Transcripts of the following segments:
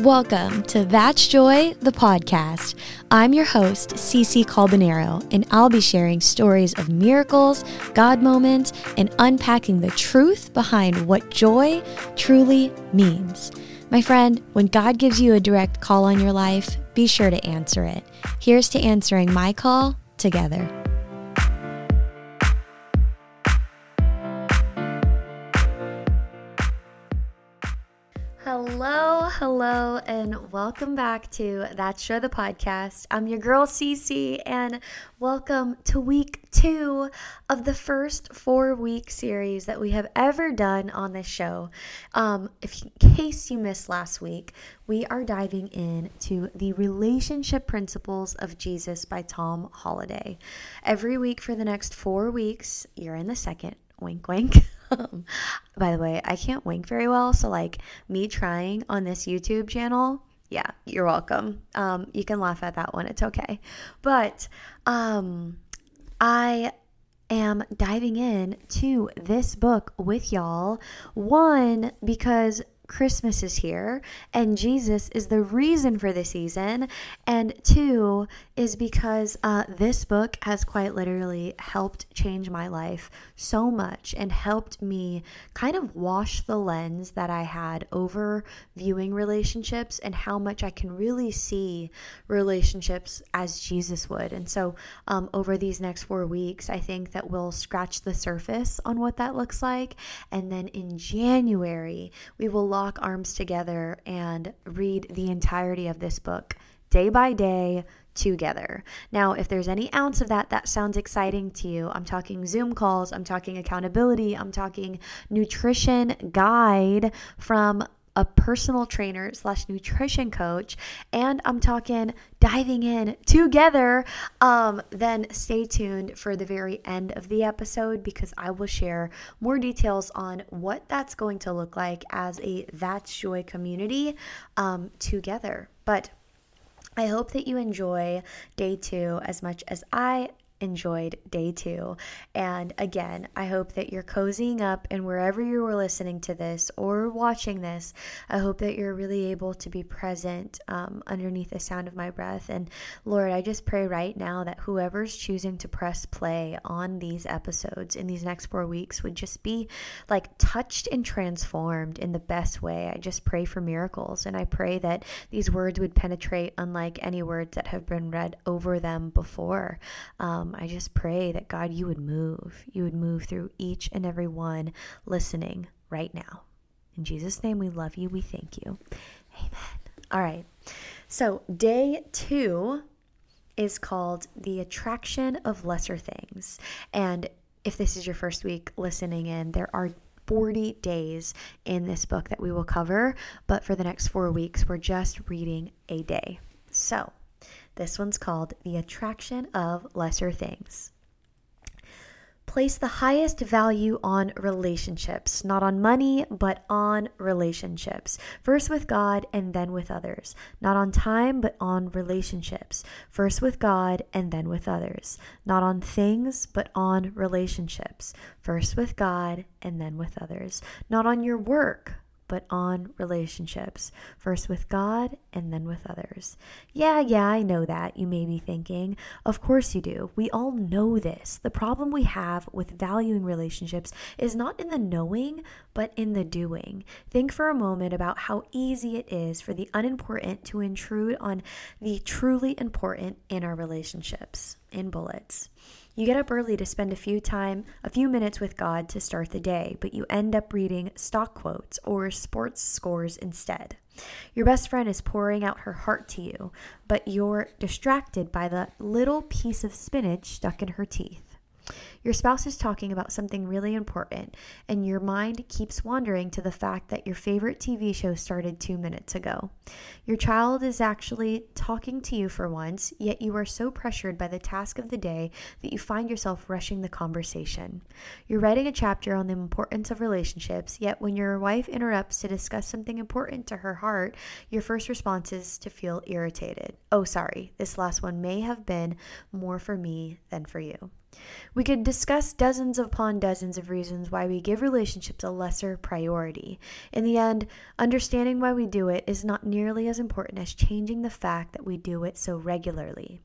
Welcome to That's Joy, the podcast. I'm your host, CC Calbanero, and I'll be sharing stories of miracles, God moments, and unpacking the truth behind what joy truly means. My friend, when God gives you a direct call on your life, be sure to answer it. Here's to answering my call together. Hello, and welcome back to That's Joy the podcast. I'm your girl CC, and welcome to week two of the first four week series that we have ever done on this show. Um, if in case you missed last week, we are diving into the relationship principles of Jesus by Tom Holladay. Every week for the next four weeks, you're in the second. Wink, wink. Um, by the way, I can't wink very well, so like me trying on this YouTube channel, yeah, you're welcome. Um, you can laugh at that one; it's okay. But um, I am diving in to this book with y'all. One because Christmas is here and Jesus is the reason for the season. And two is because uh, this book has quite literally helped change my life so much and helped me kind of wash the lens that I had over viewing relationships and how much I can really see relationships as Jesus would. And so, um, over these next four weeks, I think that we'll scratch the surface on what that looks like. And then in January, we will lock arms together and read the entirety of this book day by day together. Now, if there's any ounce of that that sounds exciting to you, I'm talking Zoom calls, I'm talking accountability, I'm talking nutrition guide from a personal trainer slash nutrition coach, and I'm talking diving in together, um, then stay tuned for the very end of the episode because I will share more details on what that's going to look like as a That's Joy community um, together. But I hope that you enjoy day two as much as I enjoyed day two. And again, I hope that you're cozying up and wherever you were listening to this or watching this, I hope that you're really able to be present um, underneath the sound of my breath. And Lord, I just pray right now that whoever's choosing to press play on these episodes in these next four weeks would just be like touched and transformed in the best way. I just pray for miracles and I pray that these words would penetrate unlike any words that have been read over them before. Um, um, I just pray that God, you would move. You would move through each and every one listening right now. In Jesus' name, we love you. We thank you. Amen. All right. So, day two is called The Attraction of Lesser Things. And if this is your first week listening in, there are 40 days in this book that we will cover, but for the next four weeks, we're just reading a day. So, this one's called The Attraction of Lesser Things. Place the highest value on relationships, not on money, but on relationships. First with God and then with others. Not on time, but on relationships. First with God and then with others. Not on things, but on relationships. First with God and then with others. Not on your work, but on relationships, first with God and then with others. Yeah, yeah, I know that, you may be thinking. Of course you do. We all know this. The problem we have with valuing relationships is not in the knowing, but in the doing. Think for a moment about how easy it is for the unimportant to intrude on the truly important in our relationships. In bullets. You get up early to spend a few time, a few minutes with God to start the day, but you end up reading stock quotes or sports scores instead. Your best friend is pouring out her heart to you, but you're distracted by the little piece of spinach stuck in her teeth. Your spouse is talking about something really important, and your mind keeps wandering to the fact that your favorite TV show started two minutes ago. Your child is actually talking to you for once, yet you are so pressured by the task of the day that you find yourself rushing the conversation. You're writing a chapter on the importance of relationships, yet when your wife interrupts to discuss something important to her heart, your first response is to feel irritated. Oh, sorry, this last one may have been more for me than for you. We could discuss dozens upon dozens of reasons why we give relationships a lesser priority. In the end, understanding why we do it is not nearly as important as changing the fact that we do it so regularly.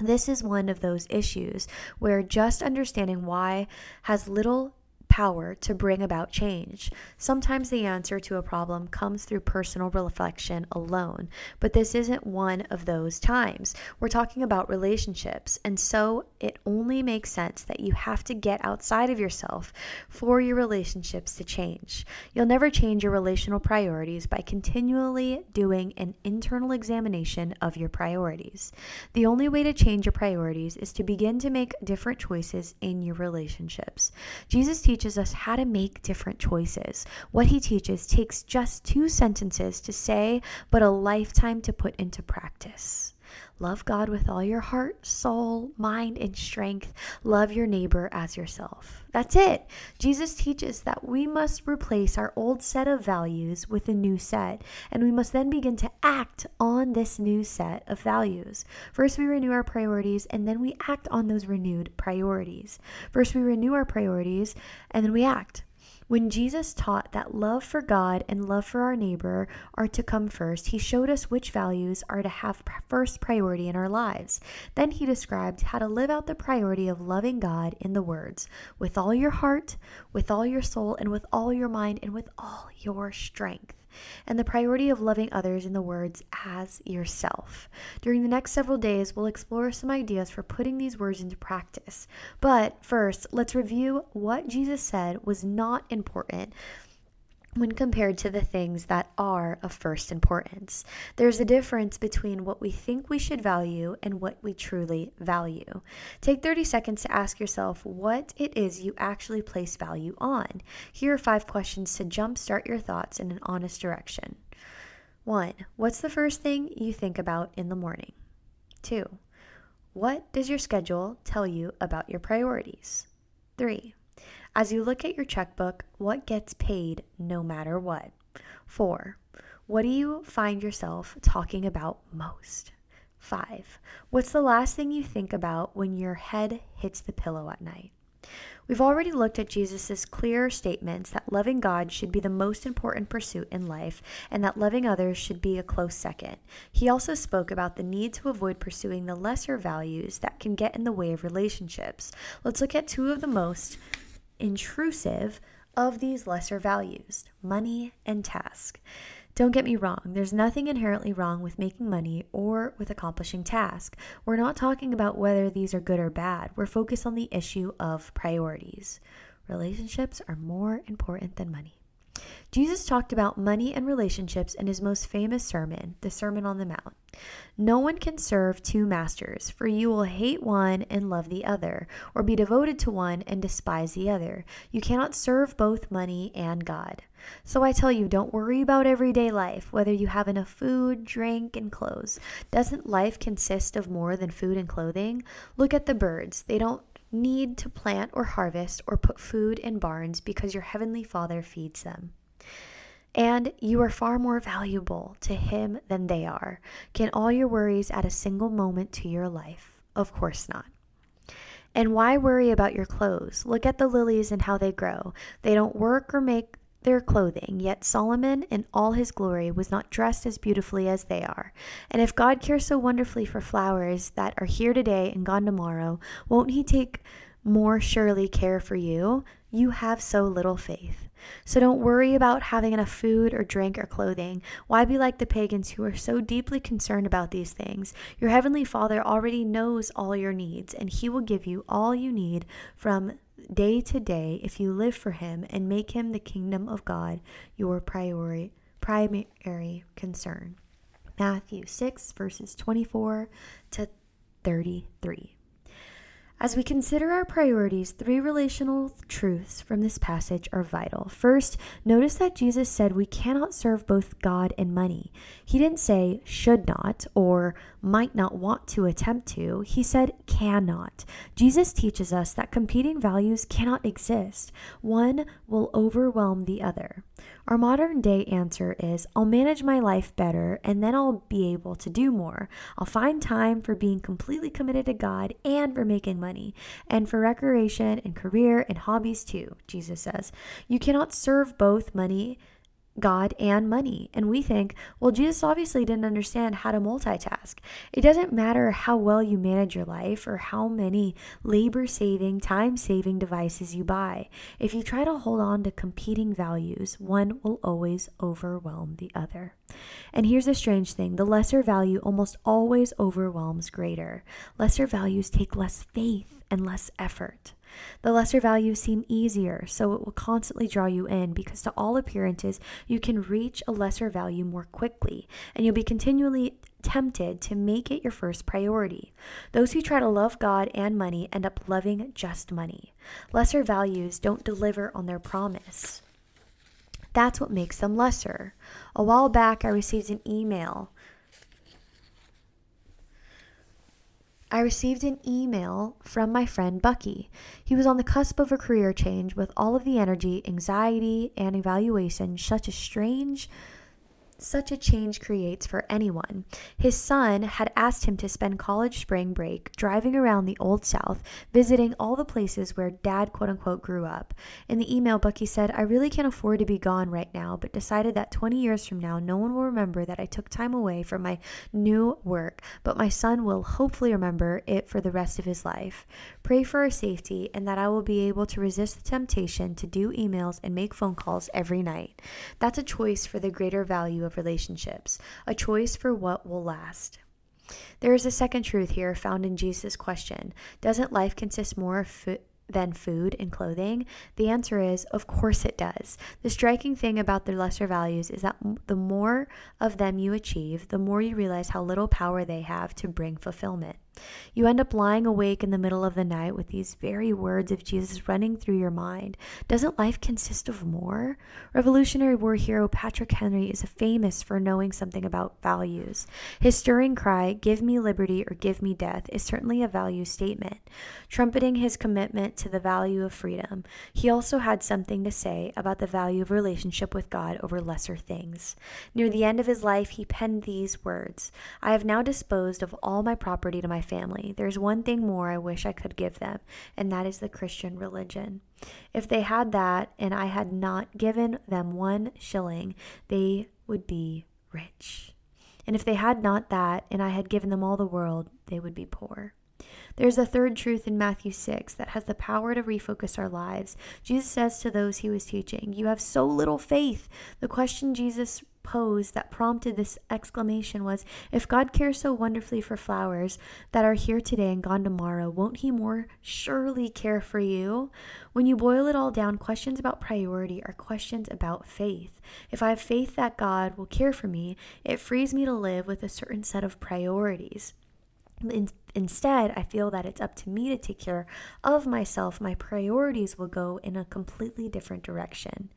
This is one of those issues where just understanding why has little power to bring about change. Sometimes the answer to a problem comes through personal reflection alone, but this isn't one of those times. We're talking about relationships, and so it only makes sense that you have to get outside of yourself for your relationships to change. You'll never change your relational priorities by continually doing an internal examination of your priorities. The only way to change your priorities is to begin to make different choices in your relationships. Jesus teaches teaches us how to make different choices. What he teaches takes just two sentences to say, but a lifetime to put into practice. Love God with all your heart, soul, mind, and strength. Love your neighbor as yourself. That's it. Jesus teaches that we must replace our old set of values with a new set, and we must then begin to act on this new set of values. First, we renew our priorities, and then we act on those renewed priorities. First, we renew our priorities, and then we act. When Jesus taught that love for God and love for our neighbor are to come first, he showed us which values are to have first priority in our lives. Then he described how to live out the priority of loving God in the words with all your heart, with all your soul, and with all your mind, and with all your strength and the priority of loving others in the words as yourself. During the next several days, we'll explore some ideas for putting these words into practice. But first, let's review what Jesus said was not important when compared to the things that are of first importance. There's a difference between what we think we should value and what we truly value. Take 30 seconds to ask yourself what it is you actually place value on. Here are five questions to jumpstart your thoughts in an honest direction. One, what's the first thing you think about in the morning? Two, what does your schedule tell you about your priorities? Three, as you look at your checkbook, what gets paid no matter what? Four, what do you find yourself talking about most? Five, what's the last thing you think about when your head hits the pillow at night? We've already looked at Jesus' clear statements that loving God should be the most important pursuit in life and that loving others should be a close second. He also spoke about the need to avoid pursuing the lesser values that can get in the way of relationships. Let's look at two of the most intrusive of these lesser values money and task. Don't get me wrong, there's nothing inherently wrong with making money or with accomplishing task. We're not talking about whether these are good or bad. We're focused on the issue of priorities. Relationships are more important than money. Jesus talked about money and relationships in his most famous sermon, the Sermon on the Mount. No one can serve two masters, for you will hate one and love the other, or be devoted to one and despise the other. You cannot serve both money and God. So I tell you, don't worry about everyday life, whether you have enough food, drink, and clothes. Doesn't life consist of more than food and clothing? Look at the birds. They don't need to plant or harvest or put food in barns because your heavenly Father feeds them. And you are far more valuable to Him than they are. Can all your worries add a single moment to your life? Of course not. And why worry about your clothes? Look at the lilies and how they grow. They don't work or make their clothing, yet Solomon in all his glory was not dressed as beautifully as they are. And if God cares so wonderfully for flowers that are here today and gone tomorrow, won't he take more surely care for you? You have so little faith. So don't worry about having enough food or drink or clothing. Why be like the pagans who are so deeply concerned about these things? Your heavenly Father already knows all your needs, and He will give you all you need from day to day if you live for Him and make Him the kingdom of God your priori, primary concern. Matthew 6, verses 24 to 33. As we consider our priorities, three relational truths from this passage are vital. First, notice that Jesus said we cannot serve both God and money. He didn't say should not or might not want to attempt to. He said cannot. Jesus teaches us that competing values cannot exist, one will overwhelm the other. Our modern day answer is I'll manage my life better and then I'll be able to do more. I'll find time for being completely committed to God and for making money and for recreation and career and hobbies too, Jesus says. You cannot serve both money God and money. And we think, well, Jesus obviously didn't understand how to multitask. It doesn't matter how well you manage your life or how many labor saving, time saving devices you buy. If you try to hold on to competing values, one will always overwhelm the other. And here's a strange thing the lesser value almost always overwhelms greater. Lesser values take less faith and less effort. The lesser values seem easier, so it will constantly draw you in because, to all appearances, you can reach a lesser value more quickly, and you'll be continually tempted to make it your first priority. Those who try to love God and money end up loving just money. Lesser values don't deliver on their promise. That's what makes them lesser. A while back, I received an email I received an email from my friend Bucky. He was on the cusp of a career change with all of the energy, anxiety, and evaluation such a strange such a change creates for anyone. His son had asked him to spend college spring break driving around the Old South, visiting all the places where dad, quote unquote, grew up. In the email, Bucky said, I really can't afford to be gone right now, but decided that 20 years from now, no one will remember that I took time away from my new work, but my son will hopefully remember it for the rest of his life. Pray for our safety and that I will be able to resist the temptation to do emails and make phone calls every night. That's a choice for the greater value of relationships, a choice for what will last. There is a second truth here found in Jesus' question Doesn't life consist more of food? than food and clothing? The answer is, of course it does. The striking thing about their lesser values is that the more of them you achieve, the more you realize how little power they have to bring fulfillment. You end up lying awake in the middle of the night with these very words of Jesus running through your mind. Doesn't life consist of more? Revolutionary War hero Patrick Henry is famous for knowing something about values. His stirring cry, Give me liberty or give me death, is certainly a value statement, trumpeting his commitment to the value of freedom. He also had something to say about the value of relationship with God over lesser things. Near the end of his life, he penned these words I have now disposed of all my property to my family. There's one thing more I wish I could give them, and that is the Christian religion. If they had that and I had not given them one shilling, they would be rich. And if they had not that and I had given them all the world, they would be poor. There's a third truth in Matthew 6 that has the power to refocus our lives. Jesus says to those he was teaching, You have so little faith. The question Jesus pose that prompted this exclamation was If God cares so wonderfully for flowers that are here today and gone tomorrow, won't He more surely care for you? When you boil it all down, questions about priority are questions about faith. If I have faith that God will care for me, it frees me to live with a certain set of priorities. Instead, I feel that it's up to me to take care of myself. My priorities will go in a completely different direction.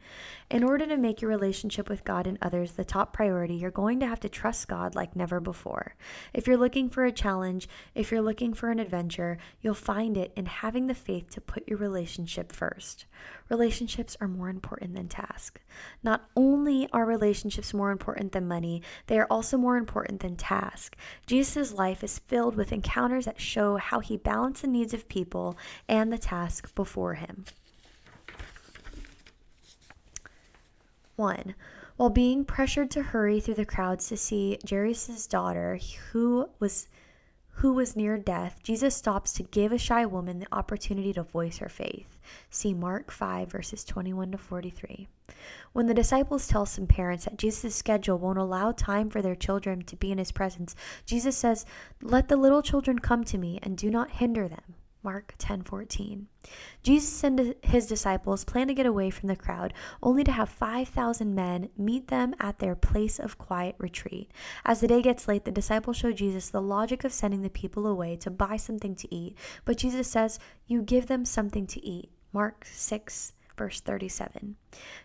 In order to make your relationship with God and others the top priority, you're going to have to trust God like never before. If you're looking for a challenge, if you're looking for an adventure, you'll find it in having the faith to put your relationship first. Relationships are more important than tasks. Not only are relationships more important than money, they are also more important than tasks. Jesus' life is filled with encounters that show how he balanced the needs of people and the task before him. 1. While being pressured to hurry through the crowds to see Jairus' daughter, who was who was near death, Jesus stops to give a shy woman the opportunity to voice her faith. See Mark 5, verses 21 to 43. When the disciples tell some parents that Jesus' schedule won't allow time for their children to be in his presence, Jesus says, Let the little children come to me and do not hinder them. Mark 10:14. Jesus and his disciples plan to get away from the crowd, only to have 5,000 men meet them at their place of quiet retreat. As the day gets late, the disciples show Jesus the logic of sending the people away to buy something to eat, but Jesus says, "You give them something to eat." Mark 6 verse 37.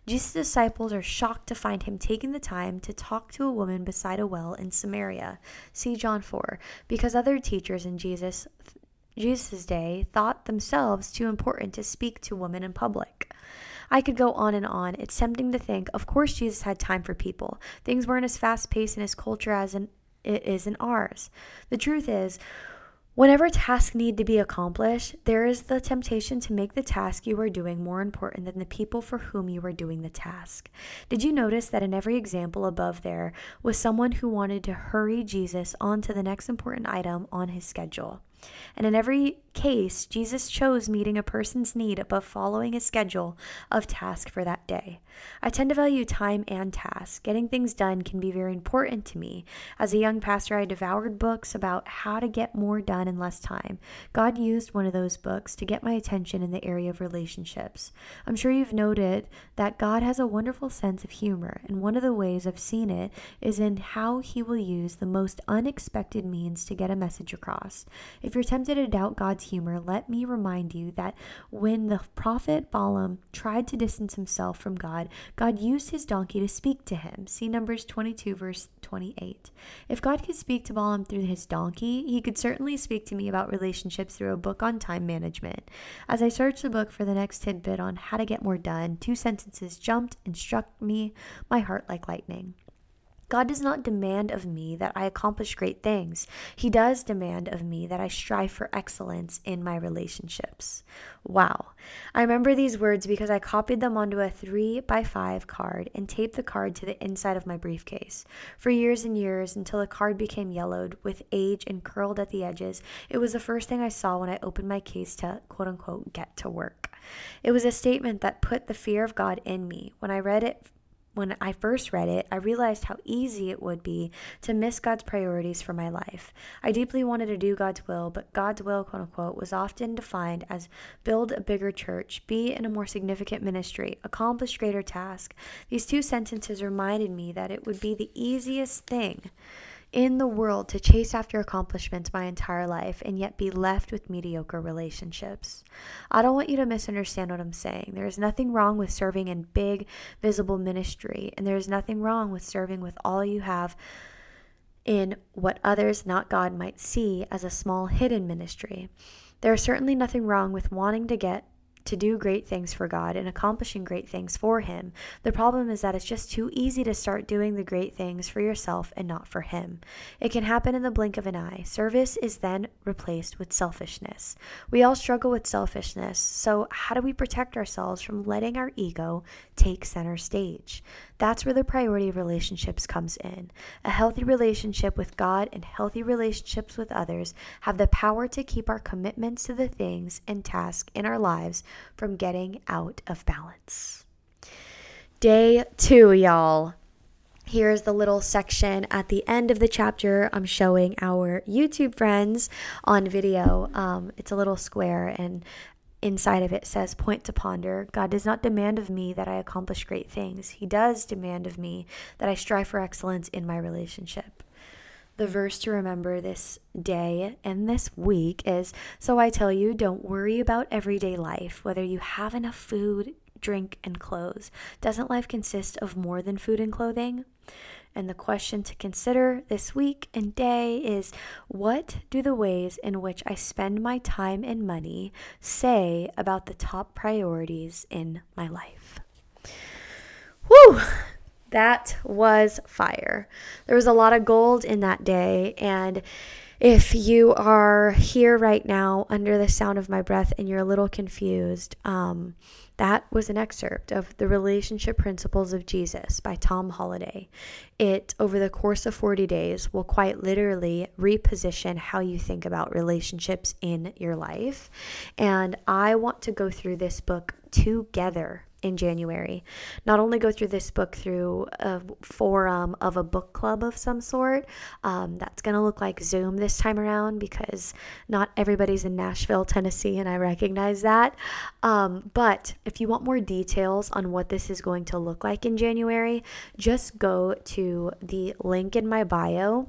Jesus' disciples are shocked to find him taking the time to talk to a woman beside a well in Samaria. See John 4. Because other teachers in Jesus Jesus' day thought themselves too important to speak to women in public. I could go on and on. It's tempting to think, of course, Jesus had time for people. Things weren't as fast paced in his culture as in, it is in ours. The truth is, Whenever tasks need to be accomplished, there is the temptation to make the task you are doing more important than the people for whom you are doing the task. Did you notice that in every example above there was someone who wanted to hurry Jesus on to the next important item on his schedule? And in every case, Jesus chose meeting a person's need above following a schedule of task for that day. I tend to value time and task. Getting things done can be very important to me. As a young pastor, I devoured books about how to get more done in less time. God used one of those books to get my attention in the area of relationships. I'm sure you've noted that God has a wonderful sense of humor, and one of the ways I've seen it is in how he will use the most unexpected means to get a message across. If you're tempted to doubt God's humor, let me remind you that when the prophet Balaam tried to distance himself from God, God used his donkey to speak to him. See Numbers 22, verse 28. If God could speak to Balaam through his donkey, he could certainly speak to me about relationships through a book on time management. As I searched the book for the next tidbit on how to get more done, two sentences jumped and struck me, my heart like lightning. God does not demand of me that I accomplish great things. He does demand of me that I strive for excellence in my relationships. Wow. I remember these words because I copied them onto a three by five card and taped the card to the inside of my briefcase. For years and years, until the card became yellowed with age and curled at the edges, it was the first thing I saw when I opened my case to quote unquote get to work. It was a statement that put the fear of God in me. When I read it when I first read it, I realized how easy it would be to miss God's priorities for my life. I deeply wanted to do God's will, but God's will, quote unquote, was often defined as build a bigger church, be in a more significant ministry, accomplish greater task. These two sentences reminded me that it would be the easiest thing in the world to chase after accomplishments my entire life and yet be left with mediocre relationships. I don't want you to misunderstand what I'm saying. There is nothing wrong with serving in big, visible ministry, and there is nothing wrong with serving with all you have in what others, not God, might see as a small hidden ministry. There is certainly nothing wrong with wanting to get to do great things for God and accomplishing great things for Him. The problem is that it's just too easy to start doing the great things for yourself and not for Him. It can happen in the blink of an eye. Service is then replaced with selfishness. We all struggle with selfishness, so how do we protect ourselves from letting our ego take center stage? That's where the priority of relationships comes in. A healthy relationship with God and healthy relationships with others have the power to keep our commitments to the things and tasks in our lives from getting out of balance. Day two, y'all. Here's the little section at the end of the chapter. I'm showing our YouTube friends on video. Um, it's a little square, and inside of it says, Point to ponder. God does not demand of me that I accomplish great things. He does demand of me that I strive for excellence in my relationship. The verse to remember this day and this week is So I tell you, don't worry about everyday life, whether you have enough food, drink, and clothes. Doesn't life consist of more than food and clothing? And the question to consider this week and day is what do the ways in which I spend my time and money say about the top priorities in my life? Whew! That was fire. There was a lot of gold in that day. And if you are here right now under the sound of my breath and you're a little confused, um, that was an excerpt of The Relationship Principles of Jesus by Tom Holladay. It, over the course of 40 days, will quite literally reposition how you think about relationships in your life. And I want to go through this book together in January. Not only go through this book through a forum of a book club of some sort, um, that's going to look like Zoom this time around because not everybody's in Nashville, Tennessee, and I recognize that. Um, but if you want more details on what this is going to look like in January, just go to the link in my bio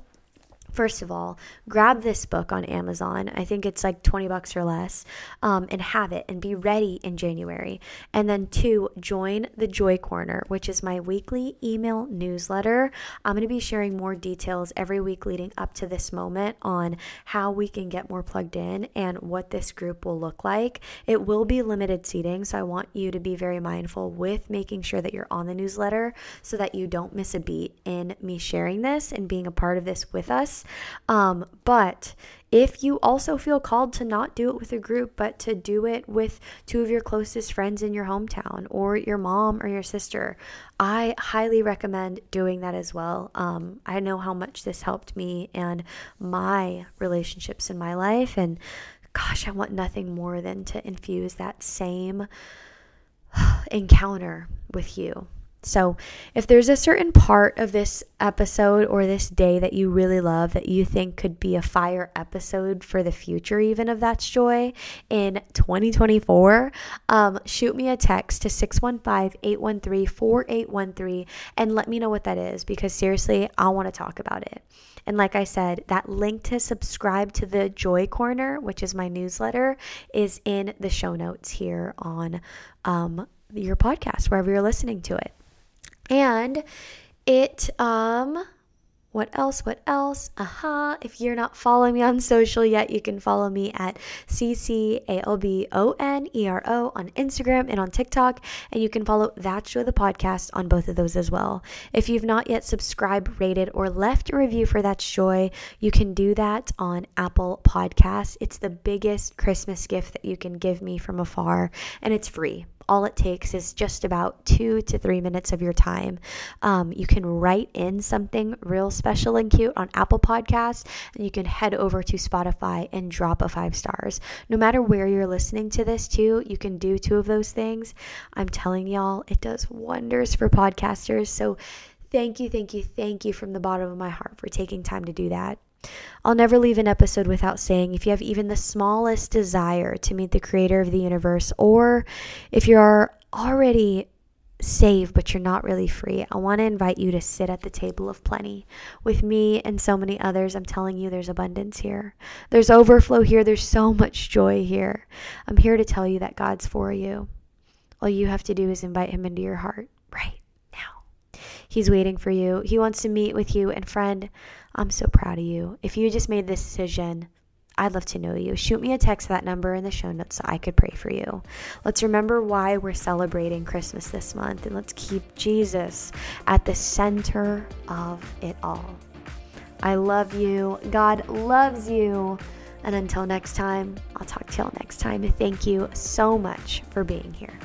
First of all, grab this book on Amazon. I think it's like 20 bucks or less, um, and have it and be ready in January. And then, two, join the Joy Corner, which is my weekly email newsletter. I'm going to be sharing more details every week leading up to this moment on how we can get more plugged in and what this group will look like. It will be limited seating, so I want you to be very mindful with making sure that you're on the newsletter so that you don't miss a beat in me sharing this and being a part of this with us. Um, but if you also feel called to not do it with a group, but to do it with two of your closest friends in your hometown or your mom or your sister, I highly recommend doing that as well. Um, I know how much this helped me and my relationships in my life. And gosh, I want nothing more than to infuse that same encounter with you. So, if there's a certain part of this episode or this day that you really love that you think could be a fire episode for the future, even of That's Joy in 2024, um, shoot me a text to 615 813 4813 and let me know what that is because seriously, I want to talk about it. And like I said, that link to subscribe to the Joy Corner, which is my newsletter, is in the show notes here on um, your podcast, wherever you're listening to it. And it, um, what else? What else? Aha. Uh-huh. If you're not following me on social yet, you can follow me at CCALBONERO on Instagram and on TikTok. And you can follow That's Joy the podcast on both of those as well. If you've not yet subscribed, rated, or left a review for That Joy, you can do that on Apple Podcasts. It's the biggest Christmas gift that you can give me from afar, and it's free all it takes is just about two to three minutes of your time. Um, you can write in something real special and cute on Apple Podcasts, and you can head over to Spotify and drop a five stars. No matter where you're listening to this, too, you can do two of those things. I'm telling y'all, it does wonders for podcasters. So, thank you, thank you, thank you from the bottom of my heart for taking time to do that. I'll never leave an episode without saying if you have even the smallest desire to meet the creator of the universe, or if you're already saved but you're not really free, I want to invite you to sit at the table of plenty with me and so many others. I'm telling you, there's abundance here, there's overflow here, there's so much joy here. I'm here to tell you that God's for you. All you have to do is invite Him into your heart right now. He's waiting for you, He wants to meet with you. And, friend, I'm so proud of you. If you just made this decision, I'd love to know you. Shoot me a text that number in the show notes so I could pray for you. Let's remember why we're celebrating Christmas this month and let's keep Jesus at the center of it all. I love you. God loves you. And until next time, I'll talk to y'all next time. Thank you so much for being here.